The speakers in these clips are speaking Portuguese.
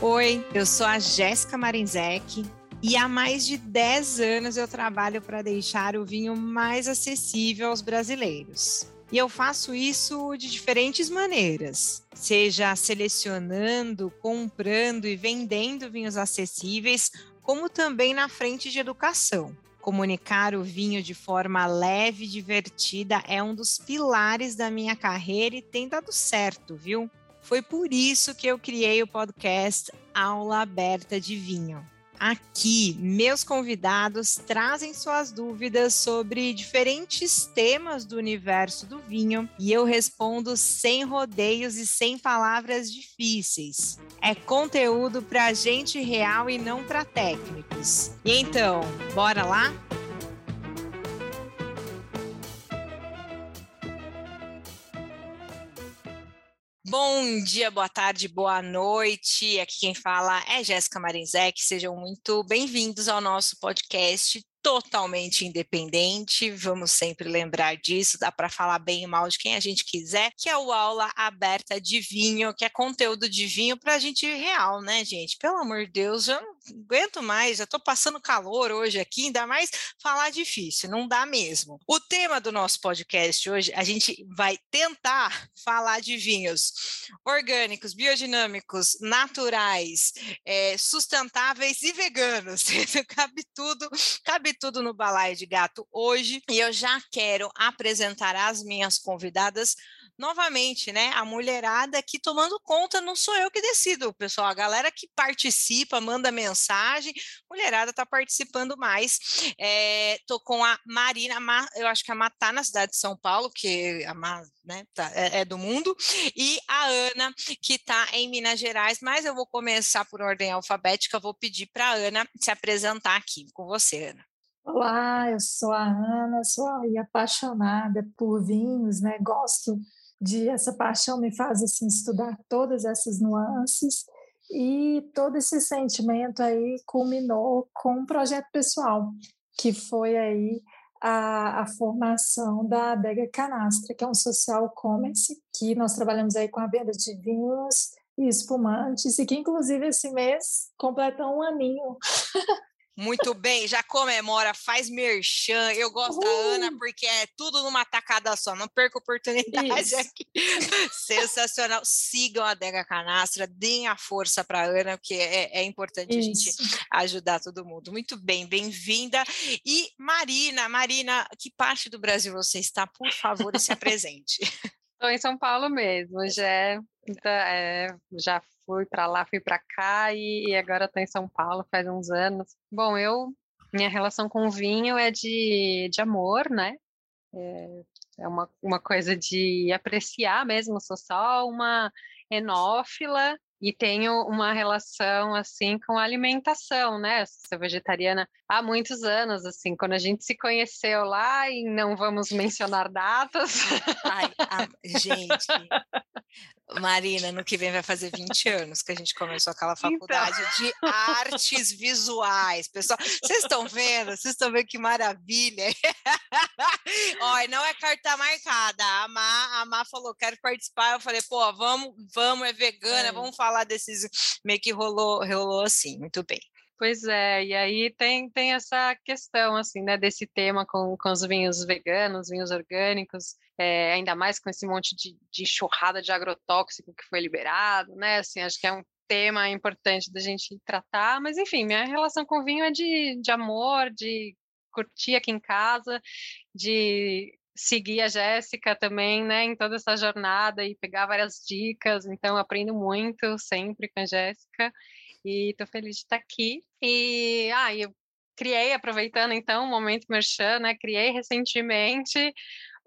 Oi, eu sou a Jéssica Marinzec e há mais de 10 anos eu trabalho para deixar o vinho mais acessível aos brasileiros. E eu faço isso de diferentes maneiras, seja selecionando, comprando e vendendo vinhos acessíveis, como também na frente de educação. Comunicar o vinho de forma leve e divertida é um dos pilares da minha carreira e tem dado certo, viu? Foi por isso que eu criei o podcast Aula Aberta de Vinho. Aqui, meus convidados trazem suas dúvidas sobre diferentes temas do universo do vinho e eu respondo sem rodeios e sem palavras difíceis. É conteúdo para gente real e não para técnicos. E então, bora lá? Bom dia, boa tarde, boa noite. Aqui quem fala é Jéssica Marinzec. Sejam muito bem-vindos ao nosso podcast totalmente independente, vamos sempre lembrar disso, dá para falar bem e mal de quem a gente quiser, que é o aula aberta de vinho, que é conteúdo de vinho para a gente real, né, gente? Pelo amor de Deus, eu não aguento mais, já estou passando calor hoje aqui, ainda mais falar difícil, não dá mesmo. O tema do nosso podcast hoje, a gente vai tentar falar de vinhos orgânicos, biodinâmicos, naturais, é, sustentáveis e veganos. cabe tudo, cabe tudo no balaio de gato hoje e eu já quero apresentar as minhas convidadas novamente, né? A mulherada aqui tomando conta, não sou eu que decido, pessoal. A galera que participa, manda mensagem, mulherada tá participando mais. É, tô com a Marina, eu acho que a Má tá na cidade de São Paulo, que a Má, né, tá, é, é, do mundo, e a Ana, que tá em Minas Gerais, mas eu vou começar por ordem alfabética, vou pedir para a Ana se apresentar aqui com você, Ana. Olá, eu sou a Ana, sou apaixonada por vinhos, né? Gosto de essa paixão me faz assim estudar todas essas nuances e todo esse sentimento aí culminou com um projeto pessoal que foi aí a, a formação da Adega Canastra, que é um social commerce que nós trabalhamos aí com a venda de vinhos e espumantes e que inclusive esse mês completa um aninho Muito bem, já comemora, faz merchan. Eu gosto uh! da Ana porque é tudo numa tacada só, não perca oportunidade Isso. aqui. Sensacional. Sigam a Dega Canastra, deem a força para a Ana, porque é, é importante Isso. a gente ajudar todo mundo. Muito bem, bem-vinda. E Marina, Marina, que parte do Brasil você está? Por favor, se apresente. Estou em São Paulo mesmo, já, é, então, é, já fui para lá, fui para cá e, e agora estou em São Paulo faz uns anos. Bom, eu minha relação com o vinho é de, de amor, né? É, é uma, uma coisa de apreciar mesmo, sou só uma enófila e tenho uma relação assim com a alimentação, né? Sou vegetariana há muitos anos, assim, quando a gente se conheceu lá e não vamos mencionar datas. Ai, a, gente, Marina, no que vem vai fazer 20 anos que a gente começou aquela então. faculdade então... de artes visuais. Pessoal, vocês estão vendo? Vocês estão vendo que maravilha? Olha, não é carta marcada. A Má, a Má falou, quero participar. Eu falei, pô, vamos, vamos, é vegana, é. vamos falar desses. Meio que rolou, rolou assim, muito bem. Pois é, e aí tem, tem essa questão, assim, né, desse tema com, com os vinhos veganos, vinhos orgânicos, é, ainda mais com esse monte de, de churrada de agrotóxico que foi liberado, né, assim, acho que é um tema importante da gente tratar, mas enfim, minha relação com vinho é de, de amor, de curtir aqui em casa, de seguir a Jéssica também, né, em toda essa jornada e pegar várias dicas, então aprendo muito sempre com a Jéssica e estou feliz de estar aqui. E ah, eu criei, aproveitando então o momento merchan, né, criei recentemente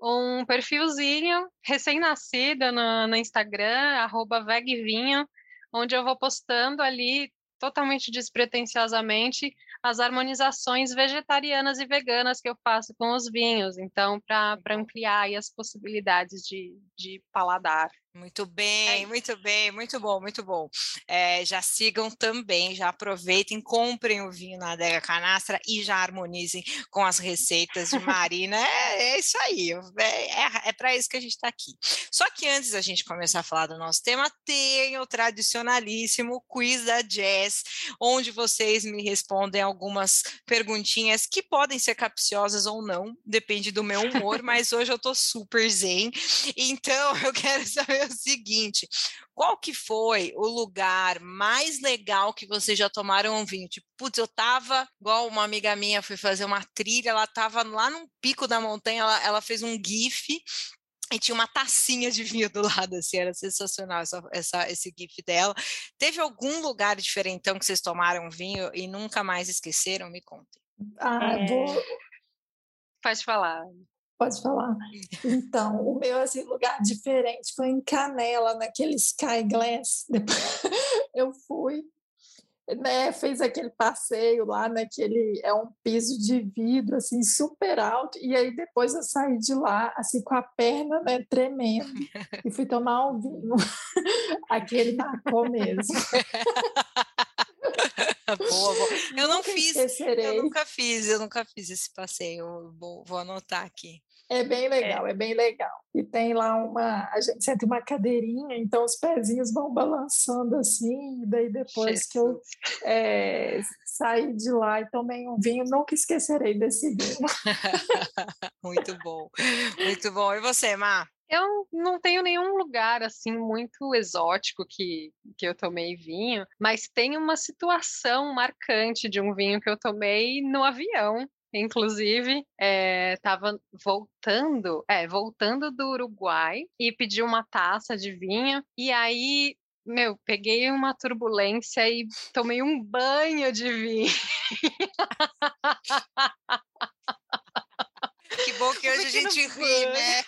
um perfilzinho recém-nascido no, no Instagram, arroba vegvinho, onde eu vou postando ali totalmente despretensiosamente as harmonizações vegetarianas e veganas que eu faço com os vinhos, então para ampliar as possibilidades de, de paladar. Muito bem, é muito bem, muito bom, muito bom. É, já sigam também, já aproveitem, comprem o vinho na adega canastra e já harmonizem com as receitas de Marina. É, é isso aí, é, é, é para isso que a gente está aqui. Só que antes da gente começar a falar do nosso tema, tem o tradicionalíssimo quiz da Jazz, onde vocês me respondem algumas perguntinhas que podem ser capciosas ou não, depende do meu humor, mas hoje eu estou super zen, então eu quero saber o seguinte: qual que foi o lugar mais legal que vocês já tomaram um vinho? Tipo, putz, eu tava, igual uma amiga minha foi fazer uma trilha, ela tava lá no pico da montanha, ela, ela fez um GIF e tinha uma tacinha de vinho do lado, assim, era sensacional essa, essa, esse GIF dela. Teve algum lugar diferentão que vocês tomaram vinho e nunca mais esqueceram? Me contem. Ah, é... vou... Pode falar. Pode falar. Então, o meu assim, lugar diferente foi em Canela, naquele Sky Glass. Depois eu fui, né, fez aquele passeio lá naquele é um piso de vidro assim super alto e aí depois eu saí de lá assim com a perna né, tremendo e fui tomar um vinho aquele marcou mesmo boa, boa. Eu não fiz, eu nunca fiz, eu nunca fiz esse passeio. Vou, vou anotar aqui. É bem é. legal, é. é. bem legal. E tem lá uma, a gente senta uma cadeirinha, então os pezinhos vão balançando assim, e daí depois Jesus. que eu é, saí de lá e tomei um vinho, nunca esquecerei desse vinho. muito bom, muito bom. E você, Má? Eu não tenho nenhum lugar assim muito exótico que, que eu tomei vinho, mas tem uma situação marcante de um vinho que eu tomei no avião inclusive, estava é, voltando, é, voltando do Uruguai e pedi uma taça de vinho, e aí, meu, peguei uma turbulência e tomei um banho de vinho. Que bom que hoje a gente ri, né?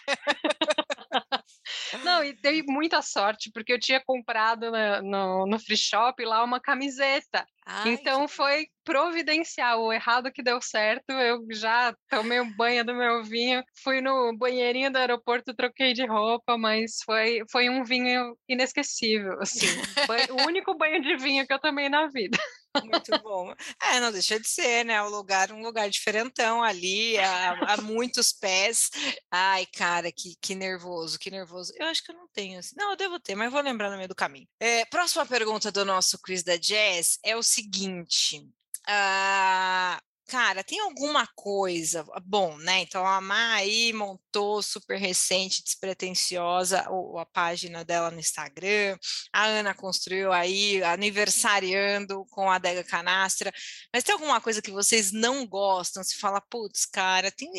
Não, e dei muita sorte, porque eu tinha comprado no, no, no free shop lá uma camiseta. Ai, então foi providencial. O errado que deu certo, eu já tomei um banho do meu vinho, fui no banheirinho do aeroporto, troquei de roupa, mas foi, foi um vinho inesquecível, assim. Foi o único banho de vinho que eu tomei na vida. Muito bom. É, não deixa de ser, né? O lugar, um lugar diferentão ali, há, muitos pés. Ai, cara, que, que nervoso, que nervoso. Eu acho que eu não tenho assim. Não, eu devo ter, mas vou lembrar no meio do caminho. É, próxima pergunta do nosso quiz da Jazz é o seguinte. Uh, Cara, tem alguma coisa, bom, né? Então a Má aí montou super recente, despretensiosa, a página dela no Instagram. A Ana construiu aí aniversariando com a Adega Canastra. Mas tem alguma coisa que vocês não gostam? Se fala, putz, cara, tem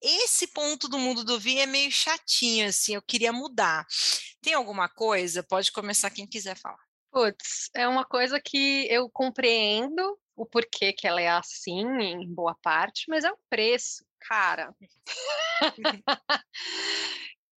esse ponto do mundo do vinho é meio chatinho, assim. Eu queria mudar. Tem alguma coisa? Pode começar quem quiser falar. Putz, é uma coisa que eu compreendo o porquê que ela é assim, em boa parte, mas é o preço, cara.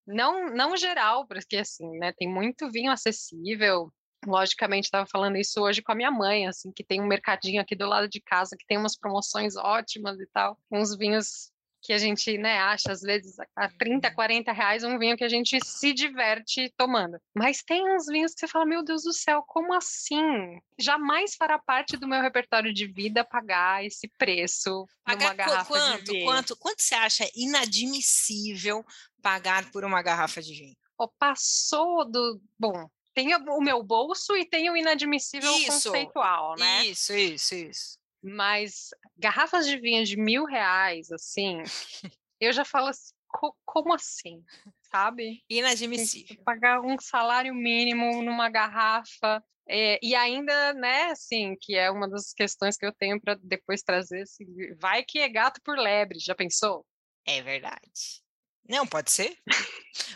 não, não geral, porque assim, né, tem muito vinho acessível. Logicamente, estava falando isso hoje com a minha mãe, assim, que tem um mercadinho aqui do lado de casa que tem umas promoções ótimas e tal, uns vinhos que a gente né, acha, às vezes, a 30, 40 uhum. reais um vinho que a gente se diverte tomando. Mas tem uns vinhos que você fala, meu Deus do céu, como assim? Jamais fará parte do meu repertório de vida pagar esse preço pagar numa garrafa quanto, de vinho. Quanto, quanto você acha inadmissível pagar por uma garrafa de vinho? Oh, passou do... Bom, tem o meu bolso e tem o inadmissível isso, conceitual, né? Isso, isso, isso. Mas garrafas de vinho de mil reais, assim, eu já falo assim, co como assim? Sabe? Inadmissível. Pagar um salário mínimo numa garrafa. É, e ainda, né, assim, que é uma das questões que eu tenho para depois trazer, assim, vai que é gato por lebre, já pensou? É verdade. Não, pode ser.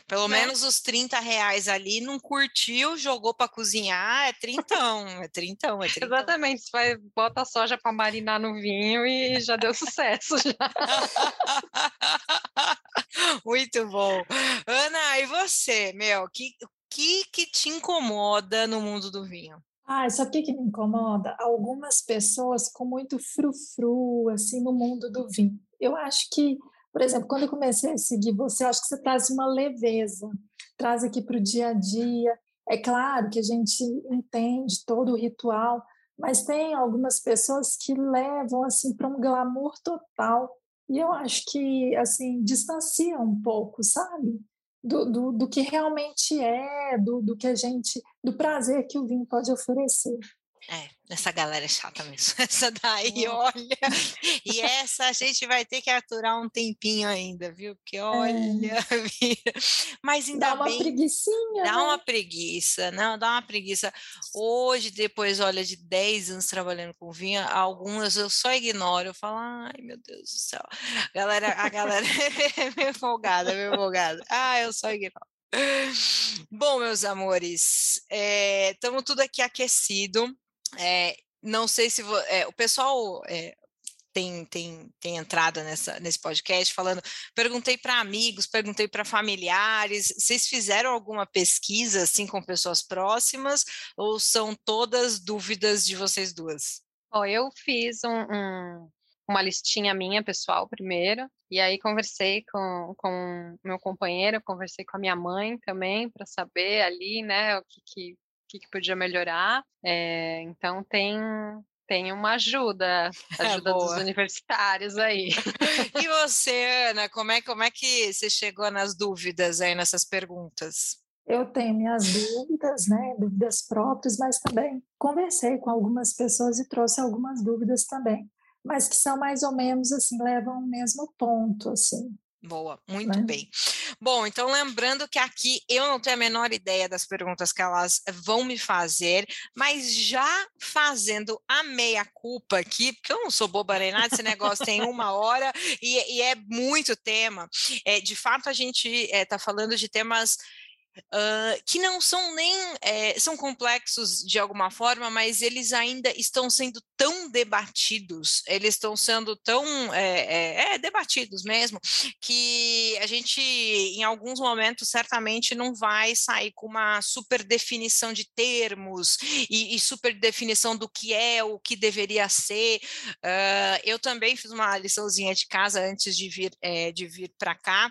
Pelo né? menos os 30 reais ali, não curtiu, jogou para cozinhar, é trintão, é trintão, é trintão. Exatamente, você vai, bota a soja para marinar no vinho e já deu sucesso. Já. Muito bom. Ana, e você, meu, o que, que, que te incomoda no mundo do vinho? Ah, sabe o que, que me incomoda? Algumas pessoas com muito frufru, assim, no mundo do vinho. Eu acho que Por exemplo, quando eu comecei a seguir você, acho que você traz uma leveza, traz aqui para o dia a dia. É claro que a gente entende todo o ritual, mas tem algumas pessoas que levam assim para um glamour total e eu acho que assim distancia um pouco, sabe? Do, do, do que realmente é, do, do que a gente, do prazer que o vinho pode oferecer. É, essa galera é chata mesmo. Essa daí, olha. E essa a gente vai ter que aturar um tempinho ainda, viu? Porque é. olha, é. mas ainda dá uma bem, preguiçinha. Dá né? uma preguiça, não, dá uma preguiça. Hoje, depois, olha, de 10 anos trabalhando com vinho, algumas eu só ignoro. Eu falo, ai, meu Deus do céu. A galera, a galera é meio folgada, meio folgada. Ah, eu só ignoro. Bom, meus amores, estamos é, tudo aqui aquecido. É, não sei se é, o pessoal é, tem, tem, tem entrada nessa, nesse podcast falando. Perguntei para amigos, perguntei para familiares. Vocês fizeram alguma pesquisa assim com pessoas próximas ou são todas dúvidas de vocês duas? Oh, eu fiz um, um, uma listinha minha pessoal primeiro, e aí conversei com, com meu companheiro, conversei com a minha mãe também para saber ali, né, o que, que que, que podia melhorar. É, então tem tem uma ajuda, ajuda é dos universitários aí. e você, Ana, como é, como é que você chegou nas dúvidas aí nessas perguntas? Eu tenho minhas dúvidas, né, dúvidas próprias, mas também conversei com algumas pessoas e trouxe algumas dúvidas também, mas que são mais ou menos assim, levam o mesmo ponto, assim. Boa, muito bem. Bom, então lembrando que aqui eu não tenho a menor ideia das perguntas que elas vão me fazer, mas já fazendo a meia-culpa aqui, porque eu não sou boba nem nada, esse negócio tem uma hora e, e, é muito tema. É, de fato, a gente está é, falando de temas uh, que não são nem é, são complexos de alguma forma, mas eles ainda estão sendo tão debatidos, eles estão sendo tão é, é, debatidos mesmo, que a gente em alguns momentos certamente não vai sair com uma super definição de termos e, e super definição do que é, o que deveria ser. Uh, eu também fiz uma liçãozinha de casa antes de vir de vir para cá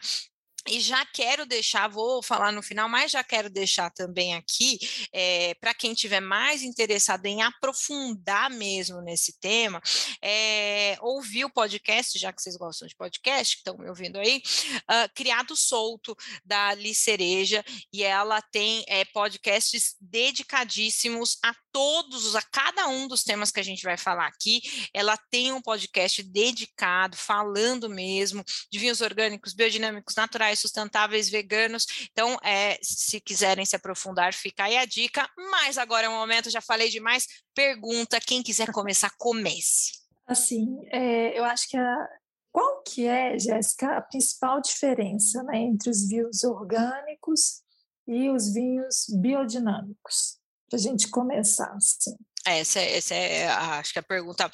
e já quero deixar, vou falar no final, mas já quero deixar também aqui, é, para quem tiver mais interessado em aprofundar mesmo nesse tema, é, ouvir o podcast, já que vocês gostam de podcast, que estão me ouvindo aí, uh, Criado Solto, da Alice Cereja, e ela tem é, podcasts dedicadíssimos a todos, a cada um dos temas que a gente vai falar aqui, ela tem um podcast dedicado, falando mesmo de vinhos orgânicos, biodinâmicos, naturais, sustentáveis, veganos. Então, é, se quiserem se aprofundar, fica aí a dica. Mas agora é o momento, já falei demais. Pergunta, quem quiser começar, comece. Assim, é, eu acho que a, qual que é, Jéssica, a principal diferença né, entre os vinhos orgânicos e os vinhos biodinâmicos? para a gente começar. Assim. Essa, essa é, acho que a pergunta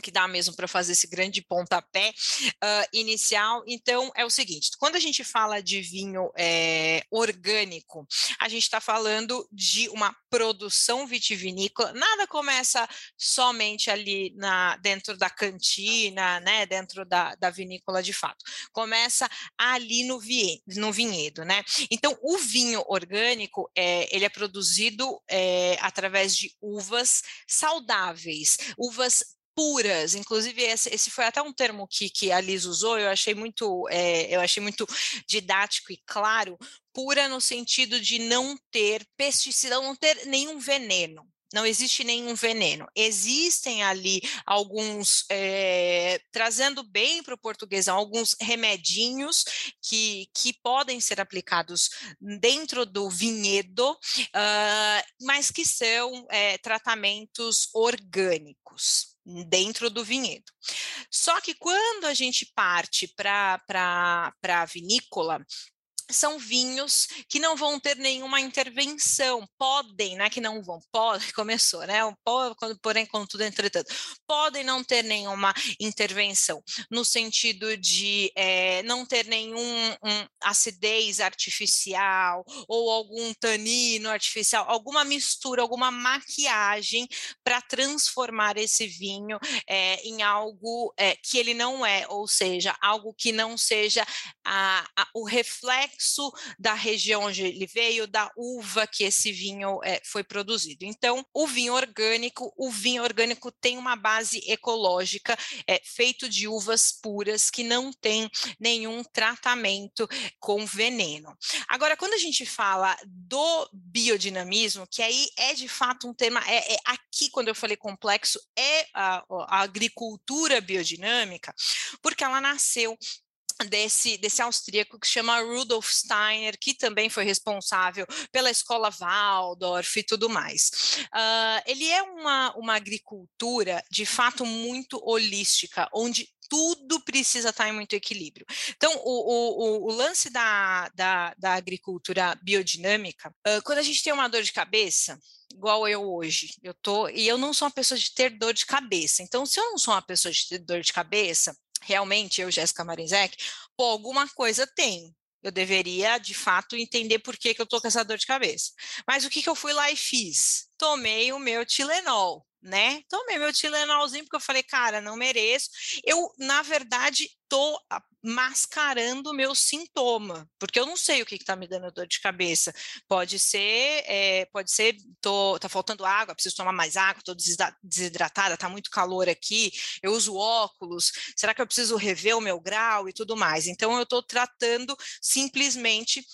que dá mesmo para fazer esse grande pontapé uh, inicial. Então, é o seguinte: quando a gente fala de vinho é, orgânico, a gente está falando de uma produção vitivinícola. Nada começa somente ali na, dentro da cantina, né, dentro da, da vinícola de fato. Começa ali no, vie, no vinhedo, né? Então, o vinho orgânico é, ele é produzido é, através de uvas saudáveis, uvas puras, inclusive esse, esse, foi até um termo que, que a Liz usou, eu achei muito, é, eu achei muito didático e claro, pura no sentido de não ter pesticida, não ter nenhum veneno. Não existe nenhum veneno. Existem ali alguns, é, trazendo bem para o português, alguns remedinhos que, que podem ser aplicados dentro do vinhedo, uh, mas que são é, tratamentos orgânicos dentro do vinhedo. Só que quando a gente parte para a vinícola, são vinhos que não vão ter nenhuma intervenção, podem, né, que não vão, pode, começou, né, porém, contudo, entretanto, podem não ter nenhuma intervenção, no sentido de é, não ter nenhum um, acidez artificial ou algum tanino artificial, alguma mistura, alguma maquiagem para transformar esse vinho é, em algo é, que ele não é, ou seja, algo que não seja a, a, o reflexo reflexo da região onde ele veio, da uva que esse vinho é, foi produzido. Então, o vinho orgânico, o vinho orgânico tem uma base ecológica, é, feito de uvas puras que não tem nenhum tratamento com veneno. Agora, quando a gente fala do biodinamismo, que aí é de fato um tema, é, é aqui quando eu falei complexo, é a, a agricultura biodinâmica, porque ela nasceu desse, desse austríaco que se chama Rudolf Steiner, que também foi responsável pela escola Waldorf e tudo mais. Uh, ele é uma, uma agricultura, de fato, muito holística, onde tudo precisa estar em muito equilíbrio. Então, o, o, o lance da, da, da, agricultura biodinâmica, uh, quando a gente tem uma dor de cabeça, igual eu hoje, eu tô, e eu não sou uma pessoa de ter dor de cabeça. Então, se eu não sou uma pessoa de ter dor de cabeça, realmente, eu, Jéssica Marinzec, pô, alguma coisa tem. Eu deveria, de fato, entender por que, que eu tô com essa dor de cabeça. Mas o que, que eu fui lá e fiz? Tomei o meu Tilenol né? Tomei meu Tilenolzinho porque eu falei, cara, não mereço. Eu, na verdade, tô mascarando o meu sintoma, porque eu não sei o que está me dando dor de cabeça. Pode ser, é, pode ser, tô, tá faltando água, preciso tomar mais água, estou desidratada, tá muito calor aqui, eu uso óculos, será que eu preciso rever o meu grau e tudo mais? Então eu estou tratando simplesmente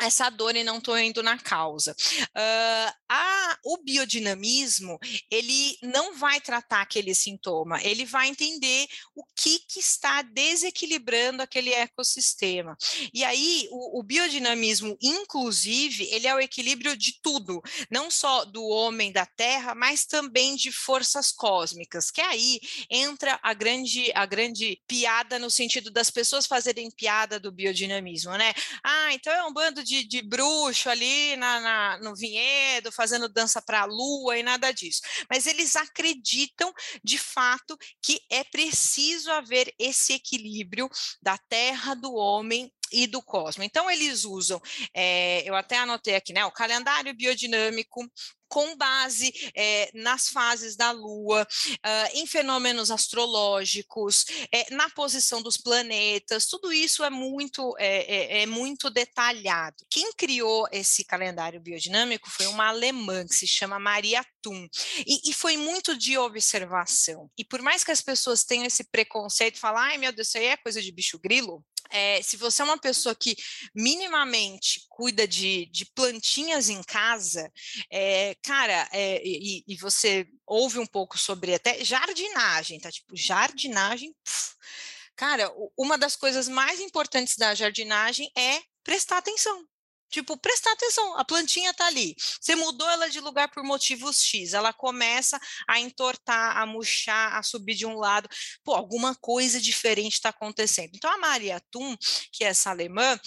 essa dor e não estou indo na causa. Uh, a, o biodinamismo, ele não vai tratar aquele sintoma, ele vai entender o que, que está desequilibrando aquele ecossistema. E aí, o, o biodinamismo, inclusive, ele é o equilíbrio de tudo, não só do homem, da terra, mas também de forças cósmicas, que aí entra a grande, a grande piada no sentido das pessoas fazerem piada do biodinamismo, né? Ah, então é um bando de de, de bruxo ali na, na, no vinhedo, fazendo dança para a lua e nada disso. Mas eles acreditam, de fato, que é preciso haver esse equilíbrio da terra, do homem e do cosmos. Então, eles usam, é, eu até anotei aqui, né, o calendário biodinâmico, com base é, nas fases da Lua, uh, em fenômenos astrológicos, é, na posição dos planetas, tudo isso é muito, é, é, é, muito detalhado. Quem criou esse calendário biodinâmico foi uma alemã que se chama Maria Thun, e, e foi muito de observação. E por mais que as pessoas tenham esse preconceito, falar, ai meu Deus, isso aí é coisa de bicho grilo, é, se você é uma pessoa que minimamente cuida de, de plantinhas em casa, é, cara, é, e, e, você ouve um pouco sobre até jardinagem, tá? Tipo, jardinagem. Puf, cara, uma das coisas mais importantes da jardinagem é prestar atenção. Tipo, prestar atenção, a plantinha está ali. Você mudou ela de lugar por motivos X, ela começa a entortar, a murchar, a subir de um lado. Pô, alguma coisa diferente está acontecendo. Então, a Maria Thun, que é essa alemã,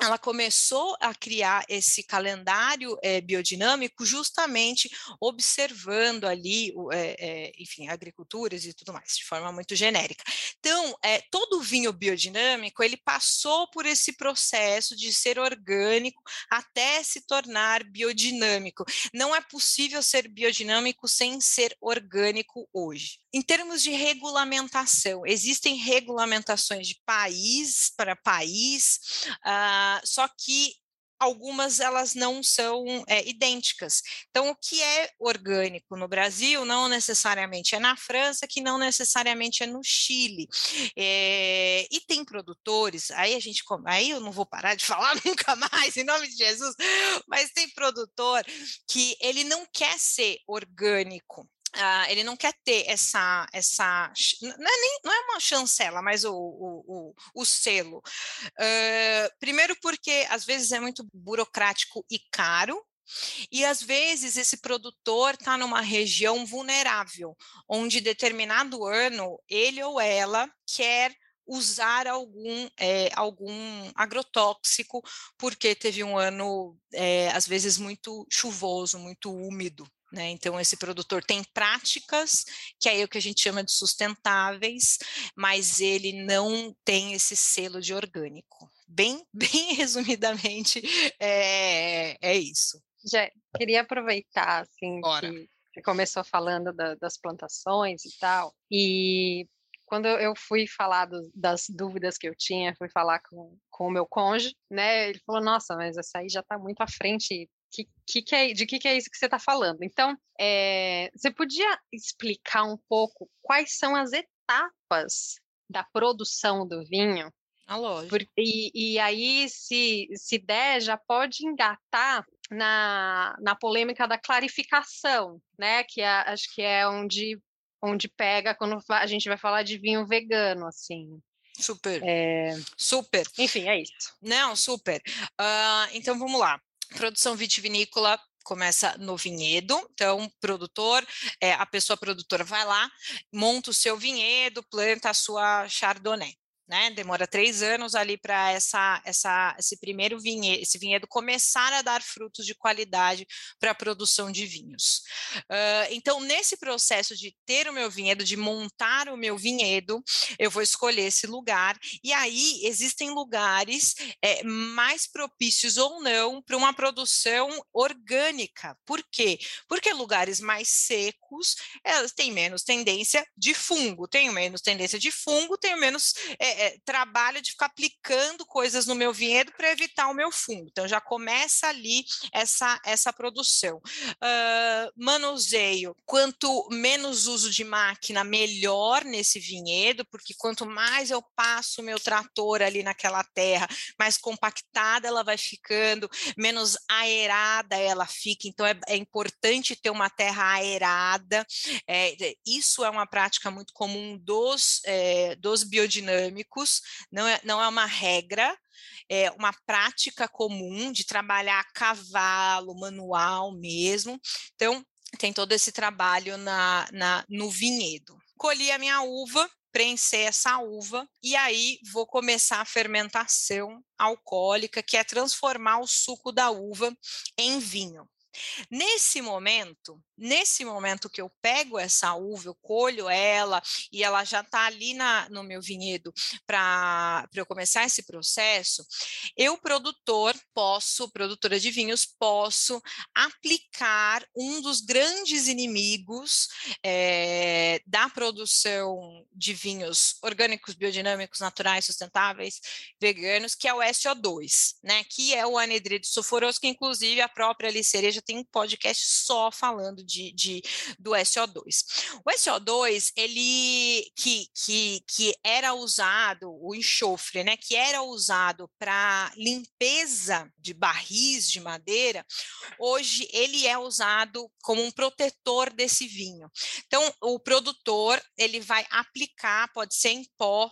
ela começou a criar esse calendário é, biodinâmico justamente observando ali, é, é, enfim, agriculturas e tudo mais, de forma muito genérica. Então, todo vinho biodinâmico, ele passou por esse processo de ser orgânico até se tornar biodinâmico. Não é possível ser biodinâmico sem ser orgânico hoje. Em termos de regulamentação, existem regulamentações de país para país, uh, só que algumas elas não são é, idênticas. Então, o que é orgânico no Brasil não necessariamente é na França, que não necessariamente é no Chile. É, e tem produtores, aí a gente, aí eu não vou parar de falar nunca mais, em nome de Jesus, mas tem produtor que ele não quer ser orgânico. Uh, ele não quer ter essa, essa não, é nem, não é uma chancela, mas o, o, o, o selo. Uh, primeiro porque às vezes é muito burocrático e caro, e às vezes esse produtor está numa região vulnerável, onde determinado ano ele ou ela quer usar algum, é, algum agrotóxico, porque teve um ano, é, às vezes, muito chuvoso, muito úmido. Né? Então, esse produtor tem práticas, que é o que a gente chama de sustentáveis, mas ele não tem esse selo de orgânico. Bem, bem resumidamente, é, é isso. Já queria aproveitar, assim, que você começou falando da, das plantações e tal, e quando eu fui falar do, das dúvidas que eu tinha, fui falar com, com o meu cônjuge, né? Ele falou: Nossa, mas essa aí já está muito à frente que, que, que é, de que, que é isso que você está falando? Então, é, você podia explicar um pouco quais são as etapas da produção do vinho? Ah, lógico. Por, e, e aí, se, se der, já pode engatar na, na polêmica da clarificação, né? Que é, acho que é onde, onde pega quando a gente vai falar de vinho vegano, assim. Super. É... Super. Enfim, é isso. Não, super. Uh, então vamos lá. Produção vitivinícola começa no vinhedo, então produtor, é, a pessoa produtora vai lá, monta o seu vinhedo, planta a sua chardonnay né? Demora três anos ali para essa, essa, esse primeiro vinhedo, esse vinhedo começar a dar frutos de qualidade para a produção de vinhos. Uh, então, nesse processo de ter o meu vinhedo, de montar o meu vinhedo, eu vou escolher esse lugar, e aí existem lugares é, mais propícios ou não para uma produção orgânica. Por quê? Porque lugares mais secos, elas têm menos tendência de fungo, tenho menos tendência de fungo, tenho menos é, é, trabalho de ficar aplicando coisas no meu vinhedo para evitar o meu fungo. Então já começa ali essa, essa produção. Uh, manuseio, quanto menos uso de máquina, melhor nesse vinhedo, porque quanto mais eu passo o meu trator ali naquela terra, mais compactada ela vai ficando, menos aerada ela fica. Então é, é importante ter uma terra aerada. É, isso é uma prática muito comum dos, é, dos biodinâmicos não é, não é uma regra, é uma prática comum de trabalhar a cavalo, manual mesmo. Então, tem todo esse trabalho na, na, no vinhedo. Colhi a minha uva, preencher essa uva e aí vou começar a fermentação alcoólica, que é transformar o suco da uva em vinho. Nesse momento, nesse momento que eu pego essa uva, eu colho ela e ela já está ali na, no meu vinhedo para eu começar esse processo, eu, produtor, posso, produtora de vinhos, posso aplicar um dos grandes inimigos é, da produção de vinhos orgânicos, biodinâmicos, naturais, sustentáveis, veganos, que é o SO2, né? Que é o anidrido sulfuroso, que inclusive a própria Alicereja já tem um podcast só falando de, de do SO2. O SO2, ele que, que, que era usado, o enxofre, né, que era usado para limpeza de barris de madeira, hoje ele é usado como um protetor desse vinho. Então, o produtor, ele vai aplicar, pode ser em pó,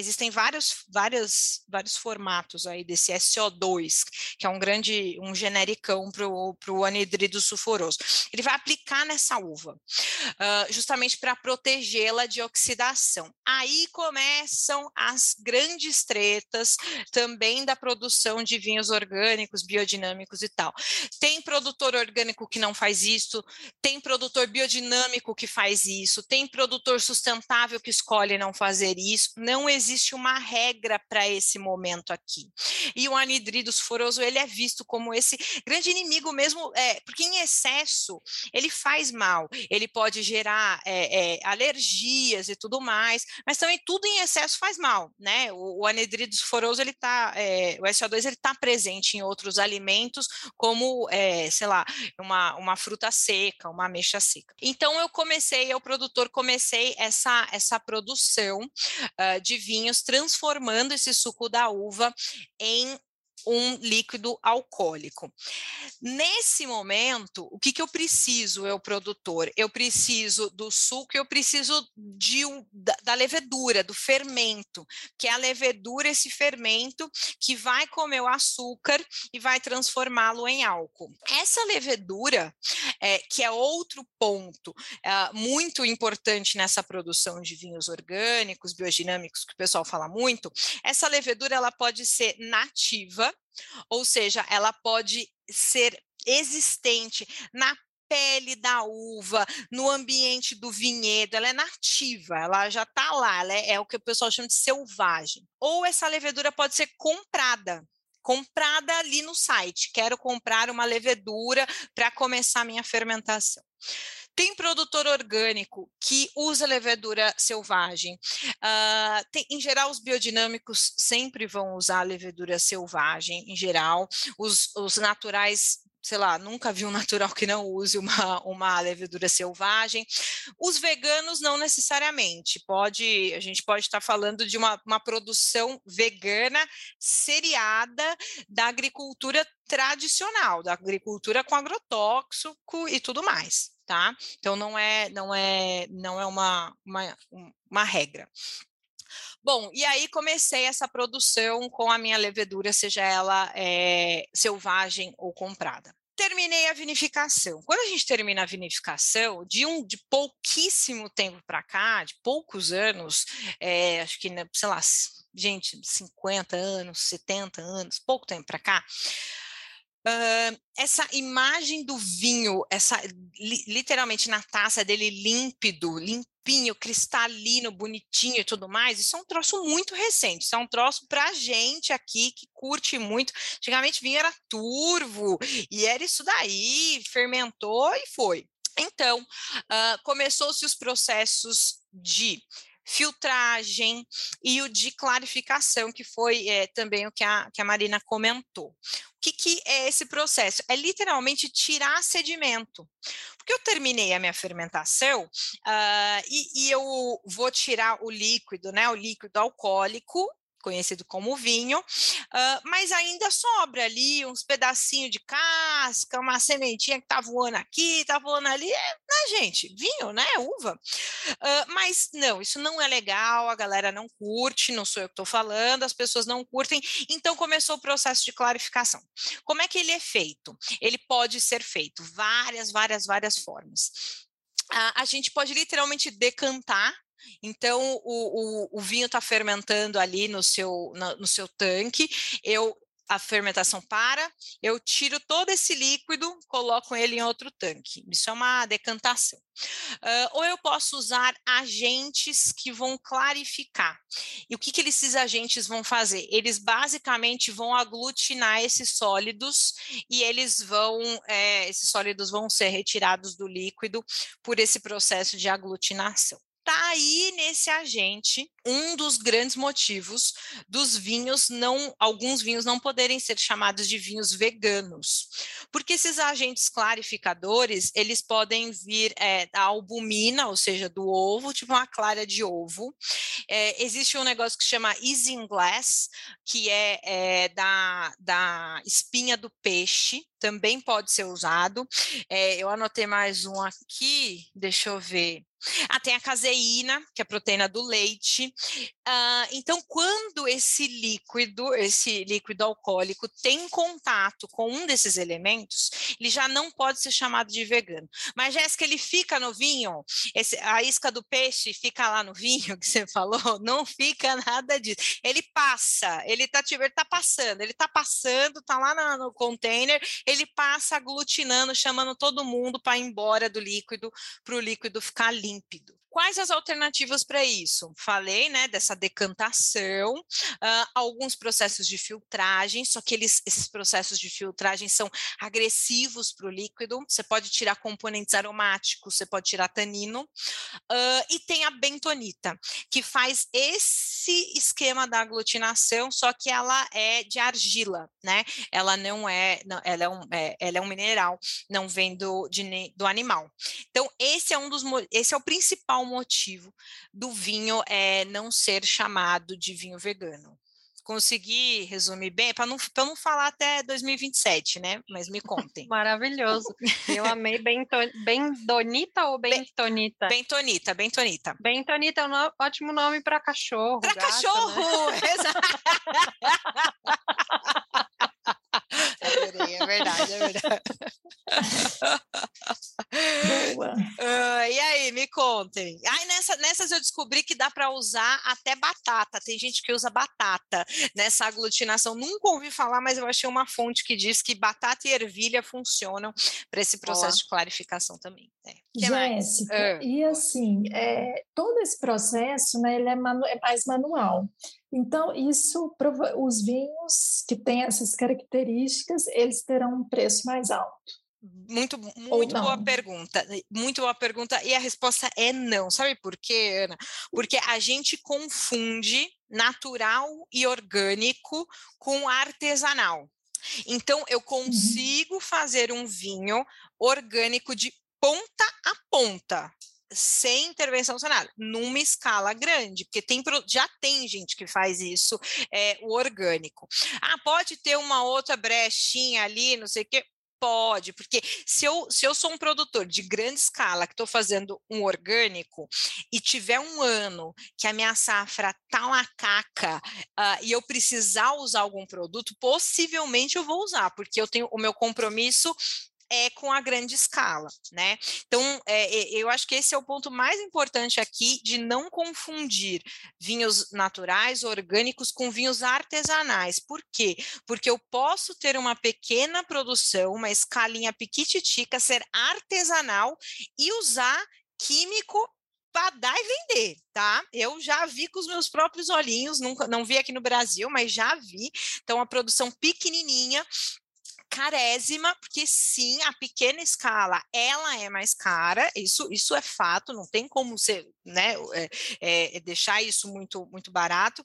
Existem vários, vários, vários formatos aí desse SO2, que é um grande, um genericão para o anidrido sulfuroso. Ele vai aplicar nessa uva, uh, justamente para protegê-la de oxidação. Aí começam as grandes tretas também da produção de vinhos orgânicos, biodinâmicos e tal. Tem produtor orgânico que não faz isso, tem produtor biodinâmico que faz isso, tem produtor sustentável que escolhe não fazer isso. Não existe existe uma regra para esse momento aqui. E o anidrido sulfuroso, ele é visto como esse grande inimigo mesmo, é, porque em excesso ele faz mal, ele pode gerar é, é, alergias e tudo mais, mas também tudo em excesso faz mal, né? O, o anidrido sulfuroso, ele tá, é, o SO2, ele está presente em outros alimentos, como, é, sei lá, uma, uma fruta seca, uma ameixa seca. Então, eu comecei, eu produtor, comecei essa, essa produção uh, de transformando esse suco da uva em um líquido alcoólico. Nesse momento, o que, que eu preciso, eu produtor? Eu preciso do suco, eu preciso de, da, da levedura, do fermento, que é a levedura, esse fermento que vai comer o açúcar e vai transformá-lo em álcool. Essa levedura, é, que é outro ponto é, muito importante nessa produção de vinhos orgânicos, biodinâmicos, que o pessoal fala muito, essa levedura ela pode ser nativa, ou seja, ela pode ser existente na pele da uva, no ambiente do vinhedo, ela é nativa, ela já está lá, ela é, é, o que o pessoal chama de selvagem. Ou essa levedura pode ser comprada, comprada ali no site. Quero comprar uma levedura para começar minha fermentação. Tem produtor orgânico que usa levedura selvagem. Uh, tem, em geral, os biodinâmicos sempre vão usar levedura selvagem, em geral. Os, os naturais sei lá, nunca vi um natural que não use uma, uma levedura selvagem. Os veganos não necessariamente. Pode, a gente pode estar falando de uma, uma produção vegana seriada da agricultura tradicional, da agricultura com agrotóxico e tudo mais tá? Então não é não é não é uma, uma, uma regra. Bom, e aí comecei essa produção com a minha levedura, seja ela é, selvagem ou comprada. Terminei a vinificação. Quando a gente termina a vinificação, de um de pouquíssimo tempo para cá, de poucos anos, é, acho que, né, sei lá, gente, 50 anos, 70 anos, pouco tempo para cá, Uh, essa imagem do vinho, essa li, literalmente na taça dele límpido, limpinho, cristalino, bonitinho e tudo mais, isso é um troço muito recente, isso é um troço pra gente aqui que curte muito. Antigamente vinho era turvo e era isso daí, fermentou e foi. Então, uh, começou-se os processos de filtragem e o de clarificação, que foi é, também o que a, que a Marina comentou. O que, que é esse processo? É literalmente tirar sedimento. Porque eu terminei a minha fermentação uh, e, e, eu vou tirar o líquido, né? O líquido alcoólico conhecido como vinho, uh, mas ainda sobra ali uns pedacinhos de casca, uma sementinha que tá voando aqui, tá voando ali, é, né, gente? Vinho, né? Uva. Uh, mas não, isso não é legal, a galera não curte, não sou eu que estou falando, as pessoas não curtem, então começou o processo de clarificação. Como é que ele é feito? Ele pode ser feito várias, várias, várias formas. A gente pode literalmente decantar então, o, o, o vinho está fermentando ali no seu, no, seu tanque, eu a fermentação para, eu tiro todo esse líquido, coloco ele em outro tanque. Isso é uma decantação. Uh, ou eu posso usar agentes que vão clarificar. E o que, que esses agentes vão fazer? Eles basicamente vão aglutinar esses sólidos e eles vão, é, esses sólidos vão ser retirados do líquido por esse processo de aglutinação. Está aí nesse agente um dos grandes motivos dos vinhos não, alguns vinhos não poderem ser chamados de vinhos veganos, porque esses agentes clarificadores eles podem vir é, da albumina, ou seja, do ovo, tipo uma clara de ovo. É, existe um negócio que chama isinglass, que é, é da, da espinha do peixe, também pode ser usado. É, eu anotei mais um aqui, deixa eu ver. Ah, tem a caseína, que é a proteína do leite. Ah, então, quando esse líquido, esse líquido alcoólico, tem contato com um desses elementos, ele já não pode ser chamado de vegano. Mas, Jéssica, ele fica no vinho? Esse, a isca do peixe fica lá no vinho, que você falou? Não fica nada disso. Ele passa, ele está tá passando, ele está passando, está lá no, no container, ele passa aglutinando, chamando todo mundo para ir embora do líquido, para o líquido ficar limpo límpido. Quais as alternativas para isso? Falei, né, dessa decantação, uh, alguns processos de filtragem, só que eles, esses processos de filtragem são agressivos para o líquido. Você pode tirar componentes aromáticos, você pode tirar tanino, uh, e tem a bentonita, que faz esse esquema da aglutinação, só que ela é de argila, né? Ela não é, não, ela é um, é, ela é um mineral, não vem do, de, do animal. Então, esse é um dos, esse é o principal motivo do vinho é, não ser chamado de vinho vegano. consegui resumir bem, para não, não falar até 2027, né? Mas me contem. Maravilhoso. Eu amei Bendonita ou Bentonita? Bentonita, Bentonita. Bentonita é um ótimo nome para cachorro. Para cachorro! Né? Exato. Adorei, é verdade, é verdade. Boa. Uh, e aí, me contem. Ai, nessa, nessas eu descobri que dá para usar até batata. Tem gente que usa batata nessa aglutinação. Nunca ouvi falar, mas eu achei uma fonte que diz que batata e ervilha funcionam para esse processo Olá. de clarificação também. É. Jéssica, uh, e assim, é, todo esse processo, né, ele é, manu é mais manual. Então, isso, os vinhos que têm essas características, eles terão um preço mais alto. Muito, muito boa pergunta. Muito boa pergunta. E a resposta é não. Sabe por quê, Ana? Porque a gente confunde natural e orgânico com artesanal. Então, eu uhum. consigo uhum. fazer um vinho orgânico de ponta a ponta sem intervenção cenário, numa escala grande, porque tem, já tem gente que faz isso, é, o orgânico. Ah, pode ter uma outra brechinha ali, não sei o quê. Pode, porque se eu, se eu sou um produtor de grande escala que estou fazendo um orgânico e tiver um ano que a minha safra tá uma caca uh, e eu precisar usar algum produto, possivelmente eu vou usar, porque eu tenho o meu compromisso é com a grande escala, né? Então, é, eu acho que esse é o ponto mais importante aqui de não confundir vinhos naturais, orgânicos, com vinhos artesanais. Por quê? Porque eu posso ter uma pequena produção, uma escalinha piquititica, ser artesanal e usar químico para dar e vender, tá? Eu já vi com os meus próprios olhinhos, nunca, não vi aqui no Brasil, mas já vi. Então, a produção pequenininha carésima, porque sim, a pequena escala ela é mais cara, isso, isso é fato, não tem como ser, né, é, é, deixar isso muito, muito barato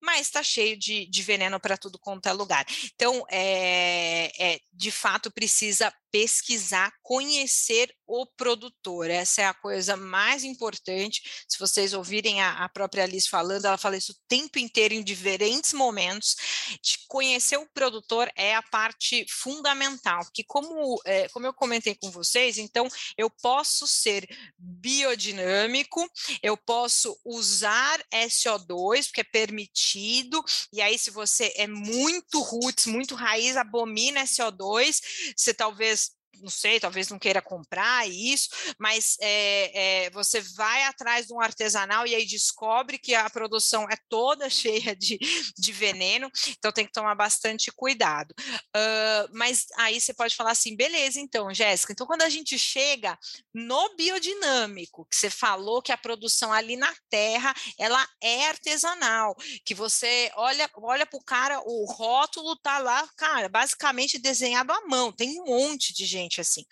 mas está cheio de, de veneno para tudo quanto é lugar. Então, é, é, de fato, precisa pesquisar, conhecer o produtor. Essa é a coisa mais importante. Se vocês ouvirem a, a, própria Alice falando, ela fala isso o tempo inteiro em diferentes momentos. De conhecer o produtor é a parte fundamental, porque como, é, como eu comentei com vocês, então eu posso ser biodinâmico, eu posso usar SO2, porque é permitido, e aí se você é muito roots, muito raiz, abomina SO2, você talvez não sei, talvez não queira comprar isso, mas é, é, você vai atrás de um artesanal e aí descobre que a produção é toda cheia de, de veneno, então tem que tomar bastante cuidado. Uh, mas aí você pode falar assim, beleza, então, Jéssica, então quando a gente chega no biodinâmico, que você falou que a produção ali na terra, ela é artesanal, que você olha, olha para o cara, o rótulo tá lá, cara, basicamente desenhado à mão, tem um monte de gente assim.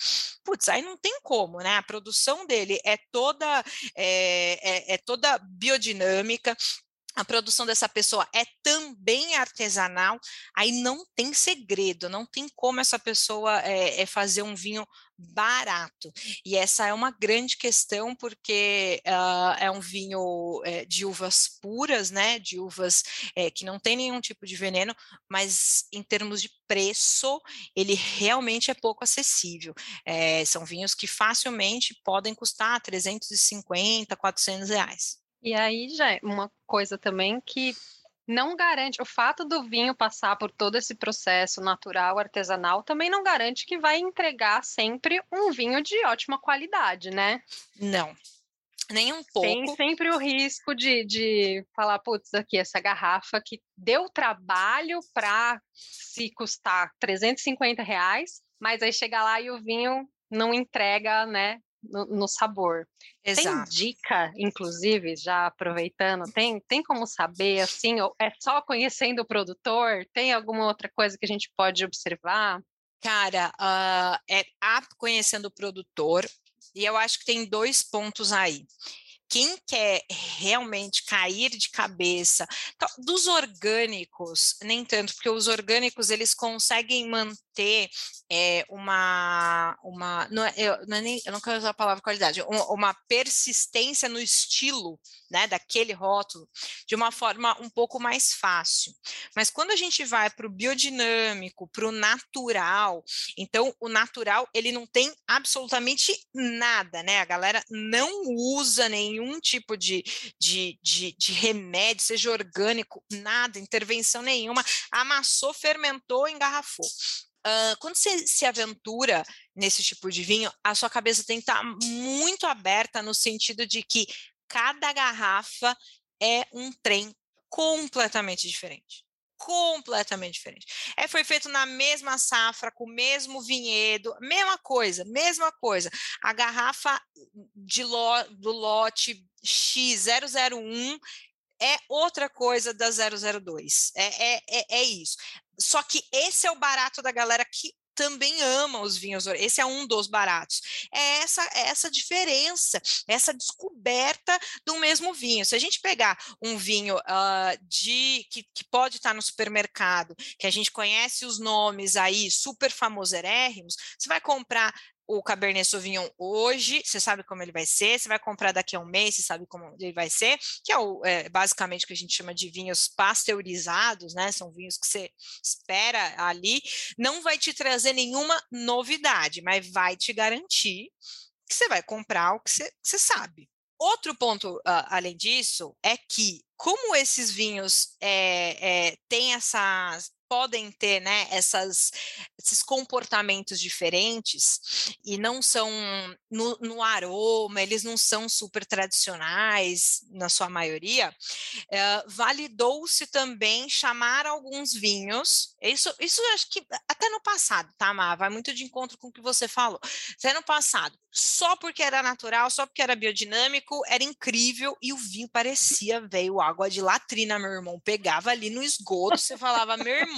Putz, aí não tem como, né? A produção dele é toda é, é, é toda biodinâmica, a produção dessa pessoa é também artesanal, aí não tem segredo, não tem como essa pessoa é, é fazer um vinho barato. E essa é uma grande questão, porque uh, é um vinho é, de uvas puras, né? De uvas é, que não tem nenhum tipo de veneno, mas em termos de preço, ele realmente é pouco acessível. É, são vinhos que facilmente podem custar 350, 400 reais. E aí já é uma coisa também que não garante, o fato do vinho passar por todo esse processo natural, artesanal, também não garante que vai entregar sempre um vinho de ótima qualidade, né? Não. Nem um pouco. Tem sempre o risco de, de falar, putz, aqui, essa garrafa que deu trabalho para se custar 350 reais, mas aí chega lá e o vinho não entrega, né, no, no sabor. Exato. Tem dica, inclusive, já aproveitando, tem, tem como saber, assim, é só conhecendo o produtor? Tem alguma outra coisa que a gente pode observar? Cara, uh, é a conhecendo o produtor, e eu acho que tem dois pontos aí. Quem quer realmente cair de cabeça, dos orgânicos, nem tanto, porque os orgânicos eles conseguem manter é, uma, uma não é, eu, não é nem, eu não quero usar a palavra qualidade, uma, persistência no estilo né, daquele rótulo de uma forma um pouco mais fácil. Mas quando a gente vai para o biodinâmico, para o natural, então o natural ele não tem absolutamente nada, né? A galera não usa nenhum tipo de, de, de, de remédio, seja orgânico, nada, intervenção nenhuma, amassou, fermentou, engarrafou. Uh, quando você se aventura nesse tipo de vinho, a sua cabeça tem que estar tá muito aberta no sentido de que cada garrafa é um trem completamente diferente. Completamente diferente. É, foi feito na mesma safra, com o mesmo vinhedo, mesma coisa, mesma coisa. A garrafa de lo, do lote X001 é outra coisa da 002. É, é, é, é isso. Só que esse é o barato da galera que também ama os vinhos. Esse é um dos baratos. É essa, é essa diferença, essa descoberta do mesmo vinho. Se a gente pegar um vinho uh, de que, que, pode estar no supermercado, que a gente conhece os nomes aí, super famoserérrimos, você vai comprar o Cabernet Sauvignon hoje, você sabe como ele vai ser, você vai comprar daqui a um mês, você sabe como ele vai ser, que é, o, é basicamente o que a gente chama de vinhos pasteurizados, né? São vinhos que você espera ali, não vai te trazer nenhuma novidade, mas vai te garantir que você vai comprar o que você, você sabe. Outro ponto, uh, além disso, é que como esses vinhos é, é, têm essas podem ter né, essas, esses comportamentos diferentes e não são no, no, aroma, eles não são super tradicionais na sua maioria, é, validou-se também chamar alguns vinhos, isso, isso acho que até no passado, tá, Má? Vai muito de encontro com o que você falou. Até no passado, só porque era natural, só porque era biodinâmico, era incrível e o vinho parecia, veio água de latrina, meu irmão. Pegava ali no esgoto, você falava, meu irmão,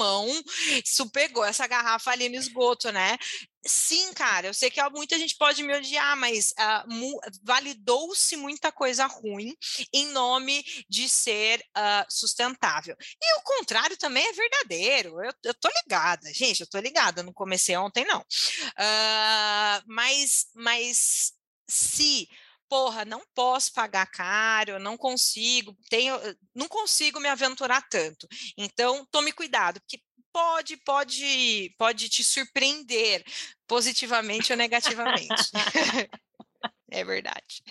isso pegou essa garrafa ali no esgoto, né? Sim, cara, eu sei que muita gente pode me odiar, mas uh, validou-se muita coisa ruim em nome de ser uh, sustentável. E o contrário também é verdadeiro. Eu, eu tô ligada, gente, eu tô ligada. Não comecei ontem, não. Uh, mas, mas se porra, não posso pagar caro, não consigo, tenho, não consigo me aventurar tanto. Então, tome cuidado, porque pode, pode, pode te surpreender positivamente ou negativamente. é verdade.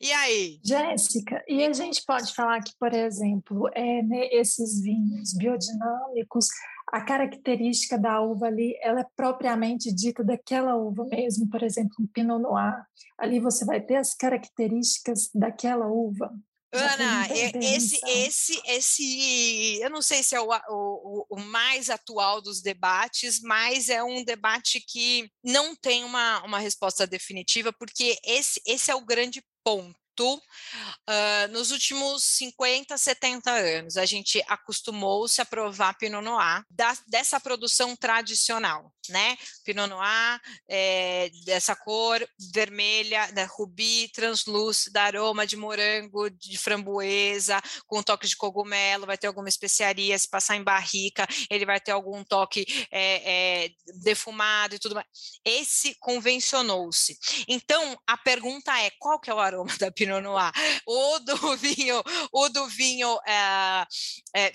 E aí? Jéssica, e a gente pode falar que, por exemplo, é, né, esses vinhos biodinâmicos, a característica da uva ali, ela é propriamente dita daquela uva mesmo, por exemplo, um Pinot Noir. Ali você vai ter as características daquela uva. Ana, esse, esse, esse, eu não sei se é o, o, o, mais atual dos debates, mas é um debate que não tem uma, uma resposta definitiva, porque esse, esse é o grande ponto uh, nos últimos 50, 70 anos, a gente acostumou-se a provar Pinot Noir da, dessa produção tradicional, né? Pinot Noir é, dessa cor vermelha, da rubi, translúcida, aroma de morango, de framboesa, com toque de cogumelo, vai ter alguma especiaria, se passar em barrica, ele vai ter algum toque é, é, defumado e tudo mais. Esse convencionou-se. Então, a pergunta é, qual que é o aroma da Pinot Pinot Noir, o do vinho, o do vinho é, é,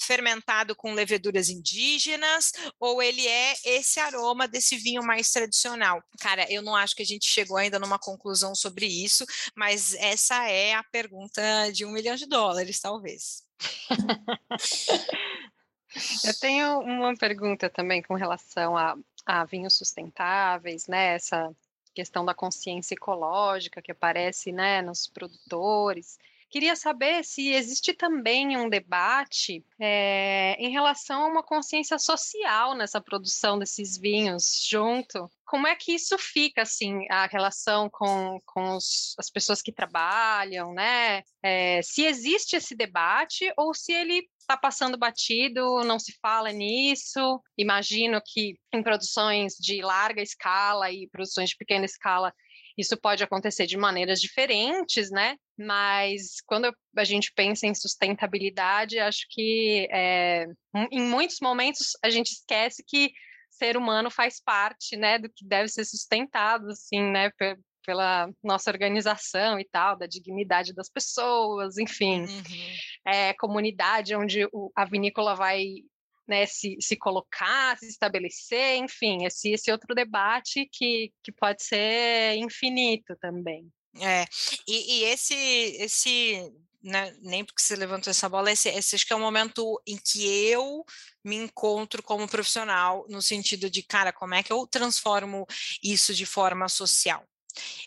fermentado com leveduras indígenas, ou ele é esse aroma desse vinho mais tradicional? Cara, eu não acho que a gente chegou ainda numa conclusão sobre isso, mas essa é a pergunta de um milhão de dólares, talvez. Eu tenho uma pergunta também com relação a, a vinhos sustentáveis, né? Essa questão da consciência ecológica que aparece né, nos produtores. Queria saber se existe também um debate é, em relação a uma consciência social nessa produção desses vinhos junto. Como é que isso fica, assim, a relação com, com os, as pessoas que trabalham, né? É, se existe esse debate ou se ele está passando batido, não se fala nisso. Imagino que em produções de larga escala e produções de pequena escala Isso pode acontecer de maneiras diferentes, né? Mas quando a gente pensa em sustentabilidade, acho que é, em muitos momentos a gente esquece que ser humano faz parte, né, do que deve ser sustentado, assim, né, pela nossa organização e tal, da dignidade das pessoas, enfim, uhum. é, comunidade onde o, a vinícola vai né, se, se colocar, se estabelecer, enfim, esse, esse outro debate que, que pode ser infinito também. É, e, e esse, esse né, nem porque você levantou essa bola, esse, esse acho que é o momento em que eu me encontro como profissional, no sentido de, cara, como é que eu transformo isso de forma social?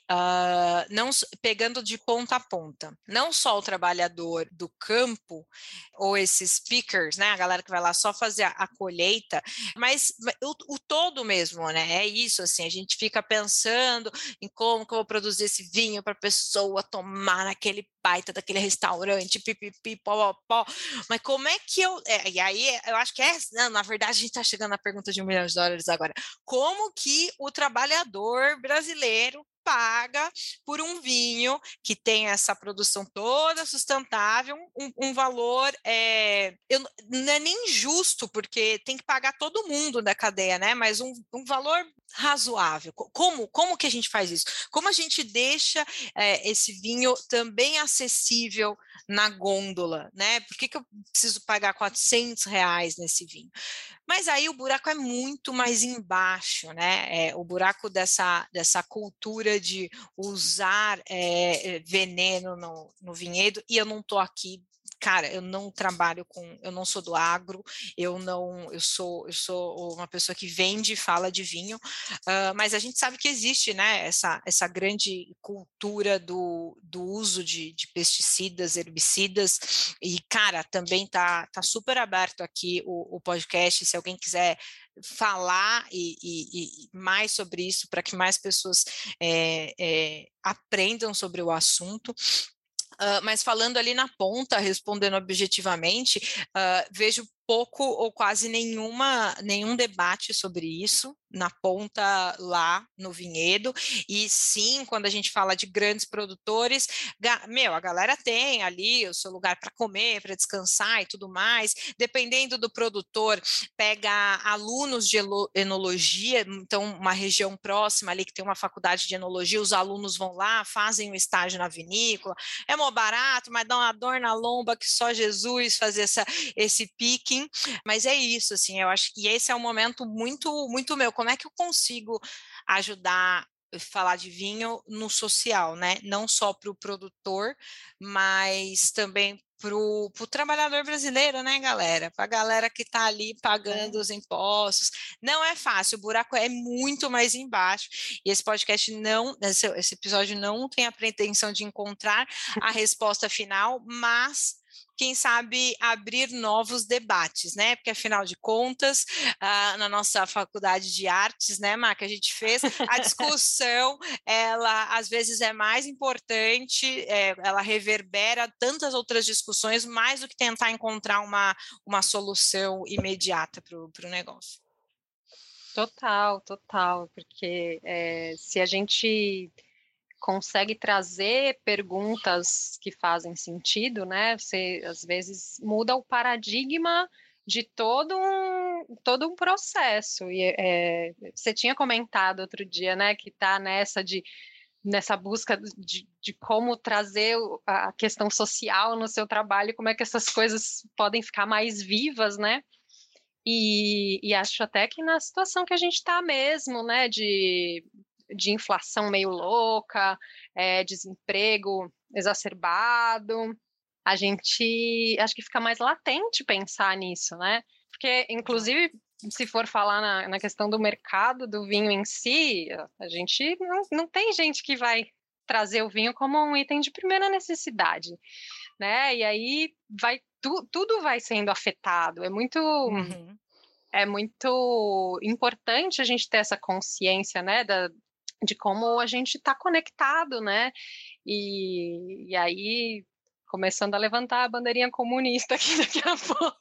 Uh, não pegando de ponta a ponta, não só o trabalhador do campo ou esses pickers, né, a galera que vai lá só fazer a, a colheita, mas o, o, todo mesmo, né? É isso assim, a gente fica pensando em como que eu vou produzir esse vinho para a pessoa tomar naquele baita daquele restaurante, pipipi, pó, pó, pó. Mas como é que eu. É, e aí, eu acho que é. Não, na verdade, a gente está chegando na pergunta de um milhão de dólares agora. Como que o trabalhador brasileiro paga por um vinho que tem essa produção toda sustentável, um, um valor é, eu, não é nem justo, porque tem que pagar todo mundo da cadeia, né? Mas um, um valor razoável. Como, como que a gente faz isso? Como a gente deixa é, esse vinho também acessível na gôndola, né? Por que, que eu preciso pagar 400 reais nesse vinho? Mas aí o buraco é muito mais embaixo, né? É, o buraco dessa, dessa cultura de usar é, veneno no, no vinhedo, e eu não estou aqui cara, eu não trabalho com, eu não sou do agro, eu não, eu sou, eu sou uma pessoa que vende e fala de vinho, uh, mas a gente sabe que existe, né, essa, essa grande cultura do, do uso de, de pesticidas, herbicidas, e, cara, também tá, tá super aberto aqui o, o podcast, se alguém quiser falar e, e, e, mais sobre isso para que mais pessoas é, é, aprendam sobre o assunto. Mas falando ali na ponta, respondendo objetivamente, uh, vejo pouco ou quase nenhuma, nenhum debate sobre isso na ponta lá no vinhedo. E sim, quando a gente fala de grandes produtores, meu, a galera tem ali o seu lugar para comer, para descansar e tudo mais. Dependendo do produtor, pega alunos de enologia, então uma região próxima ali que tem uma faculdade de enologia, os alunos vão lá, fazem o estágio na vinícola. É mó barato, mas dá uma dor na lomba que só Jesus fazer essa, esse pique mas é isso, assim, eu acho que esse é um momento muito, muito meu. Como é que eu consigo ajudar falar de vinho no social, né? Não só para o produtor, mas também para o trabalhador brasileiro, né, galera? Para a galera que está ali pagando é. os impostos. Não é fácil, o buraco é muito mais embaixo. E esse podcast não, esse, esse episódio não tem a pretensão de encontrar a resposta final, mas quem sabe abrir novos debates, né? Porque afinal de contas, uh, na nossa faculdade de artes, né, Má, que a gente fez, a discussão, ela às vezes é mais importante, é, ela reverbera tantas outras discussões, mais do que tentar encontrar uma, uma solução imediata para o negócio. Total, total, porque é, se a gente consegue trazer perguntas que fazem sentido, né? Você às vezes muda o paradigma de todo um, todo um processo. E é, você tinha comentado outro dia, né, que está nessa de nessa busca de, de como trazer a questão social no seu trabalho, como é que essas coisas podem ficar mais vivas, né? E, e acho até que na situação que a gente está mesmo, né, de de inflação meio louca, é, desemprego exacerbado. A gente acho que fica mais latente pensar nisso, né? Porque, inclusive, se for falar na, na questão do mercado do vinho em si, a gente não, não tem gente que vai trazer o vinho como um item de primeira necessidade, né? E aí vai tu, tudo vai sendo afetado. É muito uhum. é muito importante a gente ter essa consciência, né, da, de como a gente está conectado, né? E, e aí, começando a levantar a bandeirinha comunista aqui daqui a pouco.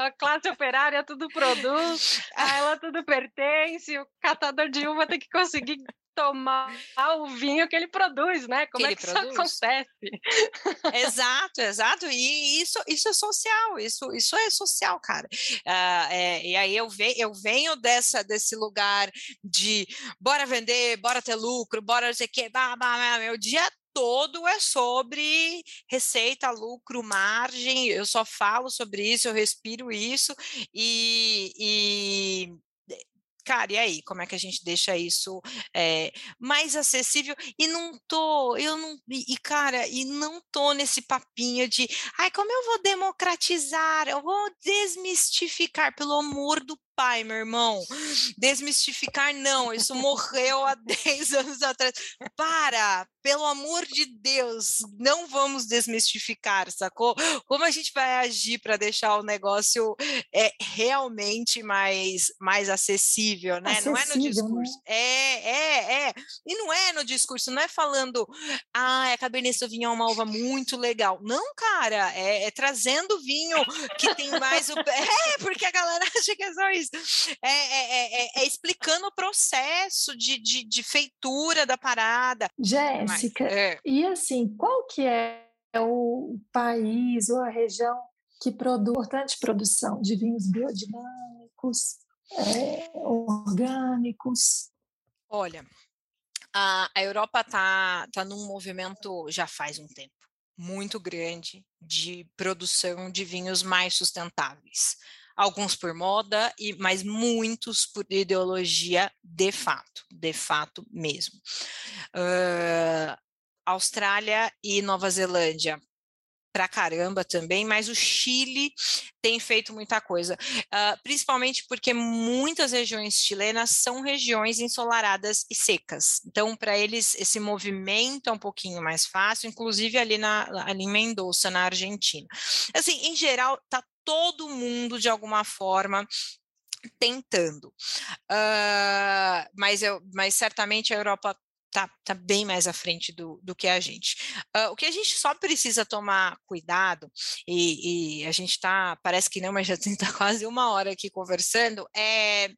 a classe operária tudo produz, a ela tudo pertence, o catador de uva tem que conseguir tomar o vinho que ele produz, né? Como que é que produz? isso acontece? Exato, exato. E isso, isso é social, isso, isso é social, cara. Uh, é, e aí eu, ve, eu venho dessa, desse lugar de bora vender, bora ter lucro, bora não sei o quê, meu dia todo é sobre receita, lucro, margem. Eu só falo sobre isso, eu respiro isso e, e cara, e aí, como é que a gente deixa isso é, mais acessível? E não tô, eu não, e cara, e não tô nesse papinho de, ai, como eu vou democratizar, eu vou desmistificar, pelo amor do pai, meu irmão. Desmistificar, não, isso morreu há 10 anos atrás. Para, pelo amor de Deus, não vamos desmistificar, sacou? Como a gente vai agir para deixar o negócio é, realmente mais, mais acessível, né? Acessível, não é no discurso. Né? É, é, é. E não é no discurso, não é falando, ah, a Cabernet Sauvignon é uma uva muito legal. Não, cara, é, é trazendo vinho que tem mais o. É, porque a galera acha que é só isso. É, é, é, é, explicando o processo de, de, de, feitura da parada. Jéssica, Mas, e assim, qual que é o país ou a região que produz importante produção de vinhos biodinâmicos, orgânicos? Olha, a, a Europa está tá num movimento já faz um tempo muito grande de produção de vinhos mais sustentáveis alguns por moda, e mas muitos por ideologia de fato, de fato mesmo. Uh, Austrália e Nova Zelândia pra caramba também, mas o Chile tem feito muita coisa, uh, principalmente porque muitas regiões chilenas são regiões ensolaradas e secas. Então, para eles, esse movimento é um pouquinho mais fácil, inclusive ali, na, ali em Mendoza, na Argentina. Assim, em geral, tá todo mundo, de alguma forma, tentando. Uh, mas, eu, mas certamente a Europa tá, tá bem mais à frente do, do que a gente. Uh, o que a gente só precisa tomar cuidado, e, e a gente está, parece que não, mas já está quase uma hora aqui conversando, é,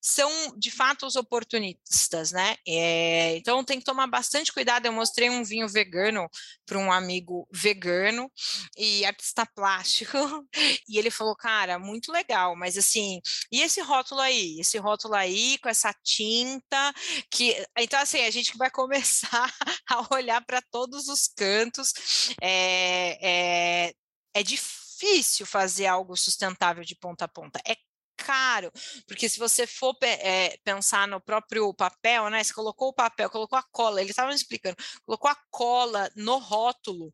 são de fato os oportunistas, né? É, então tem que tomar bastante cuidado. Eu mostrei um vinho vegano para um amigo vegano e artista plástico, e ele falou, cara, muito legal, mas assim, e esse rótulo aí? Esse rótulo aí com essa tinta que. Então, assim, a gente vai começar a olhar para todos os cantos. É, é, é difícil fazer algo sustentável de ponta a ponta. É caro, porque se você for é, pensar no próprio papel, né? Você colocou o papel, colocou a cola, ele estava me explicando, colocou a cola no rótulo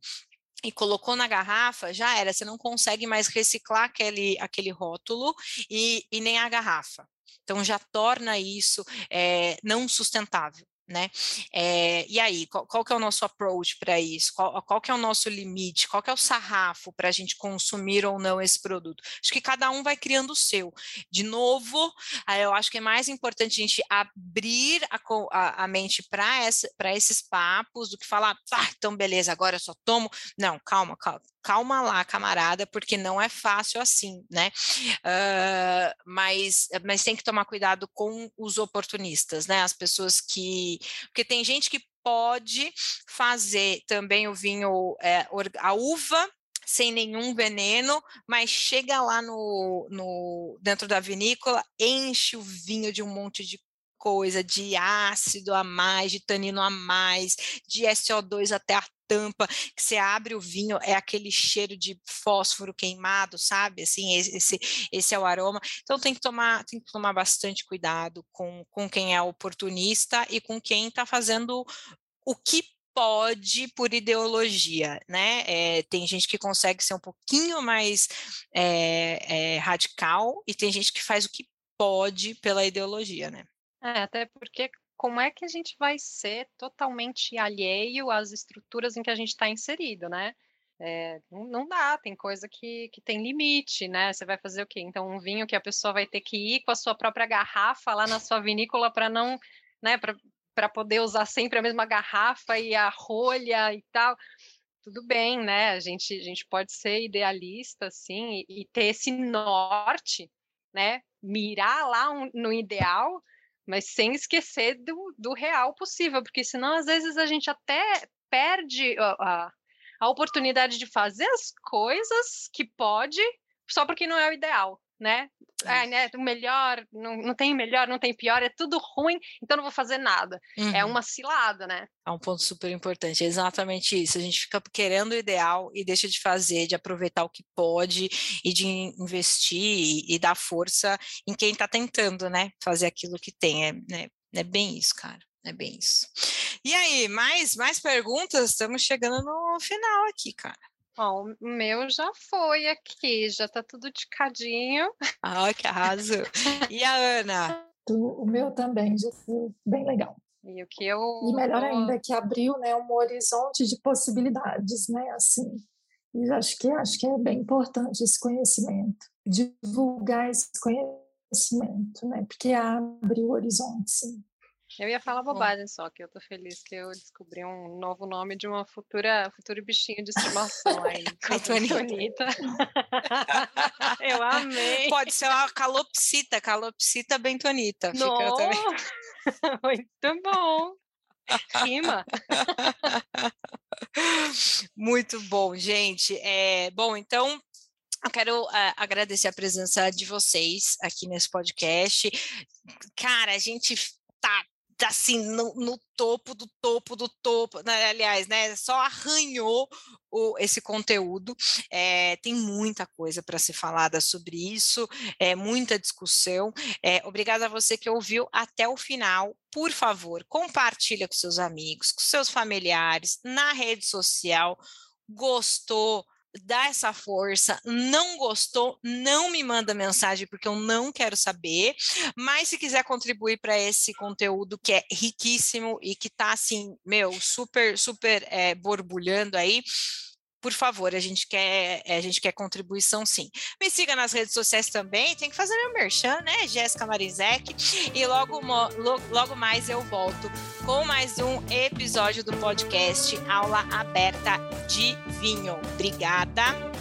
e colocou na garrafa, já era, você não consegue mais reciclar aquele, aquele rótulo e, e nem a garrafa. Então já torna isso é, não sustentável né? É, e aí, qual, qual, que é o nosso approach para isso? Qual, qual que é o nosso limite? Qual que é o sarrafo para a gente consumir ou não esse produto? Acho que cada um vai criando o seu. De novo, eu acho que é mais importante a gente abrir a, a, a mente para esses papos do que falar, ah, então beleza, agora eu só tomo. Não, calma, calma calma lá, camarada, porque não é fácil assim, né? Uh, mas, mas tem que tomar cuidado com os oportunistas, né? As pessoas que. Porque tem gente que pode fazer também o vinho, é, a uva sem nenhum veneno, mas chega lá no, no dentro da vinícola, enche o vinho de um monte de coisa, de ácido a mais, de tanino a mais, de SO2 até a tampa, que você abre o vinho, é aquele cheiro de fósforo queimado, sabe? Assim, esse, esse é o aroma. Então tem que tomar, tem que tomar bastante cuidado com, com quem é oportunista e com quem está fazendo o que pode por ideologia, né? É, tem gente que consegue ser um pouquinho mais é, é, radical e tem gente que faz o que pode pela ideologia, né? É, até porque como é que a gente vai ser totalmente alheio às estruturas em que a gente está inserido, né? É, não, dá, tem coisa que, que tem limite, né? Você vai fazer o quê? Então, um vinho que a pessoa vai ter que ir com a sua própria garrafa lá na sua vinícola para não, né, para poder usar sempre a mesma garrafa e a rolha e tal. tudo bem, né? A gente, a gente pode ser idealista, assim, e, e ter esse norte, né? Mirar lá um, no ideal, mas sem esquecer do, do real possível, porque senão, às vezes, a gente até perde a, a, a oportunidade de fazer as coisas que pode, só porque não é o ideal, né? Né? O melhor, não, não tem melhor, não tem pior, é tudo ruim, então não vou fazer nada. É uhum. É uma cilada, né? É um ponto super importante, é exatamente isso. A gente fica querendo o ideal e deixa de fazer, de aproveitar o que pode e de investir e, e dar força em quem está tentando, né? Fazer aquilo que tem. É, né? é bem isso, cara. É bem isso. E aí, mais, mais perguntas? Estamos chegando no final aqui, cara. Bom, o meu já foi aqui, já tá tudo ticadinho. Ah, que arraso. E a Ana? O meu também já foi bem legal. E o que eu. E melhor ainda, que abriu né, um horizonte de possibilidades, né? Assim. E acho que, acho que é bem importante esse conhecimento, divulgar esse conhecimento, né? Porque abre o horizonte, sim. Eu ia falar bobagem só, que eu tô feliz que eu descobri um novo nome de uma futura futuro bichinho de estimação aí. Bentonita. eu amei. Pode ser uma calopsita, calopsita bentonita. Fica também. Muito bom. Rima. Muito bom, gente. É, bom, então eu quero uh, agradecer a presença de vocês aqui nesse podcast. Cara, a gente Tá, assim no, no, topo do topo do topo, né? aliás, né? Só arranhou o, esse conteúdo. É, tem muita coisa para ser falada sobre isso, é muita discussão. É, obrigada a você que ouviu até o final. Por favor, compartilha com seus amigos, com seus familiares, na rede social. Gostou? Dá essa força. Não gostou, não me manda mensagem porque eu não quero saber. Mas se quiser contribuir para esse conteúdo que é riquíssimo e que está assim, meu, super, super é, borbulhando aí, por favor, a gente quer a gente quer contribuição sim. Me siga nas redes sociais também, tem que fazer meu merchan, né? Jéssica Marizek. E logo, logo mais eu volto com mais um episódio do podcast Aula Aberta de Vinho. Obrigada.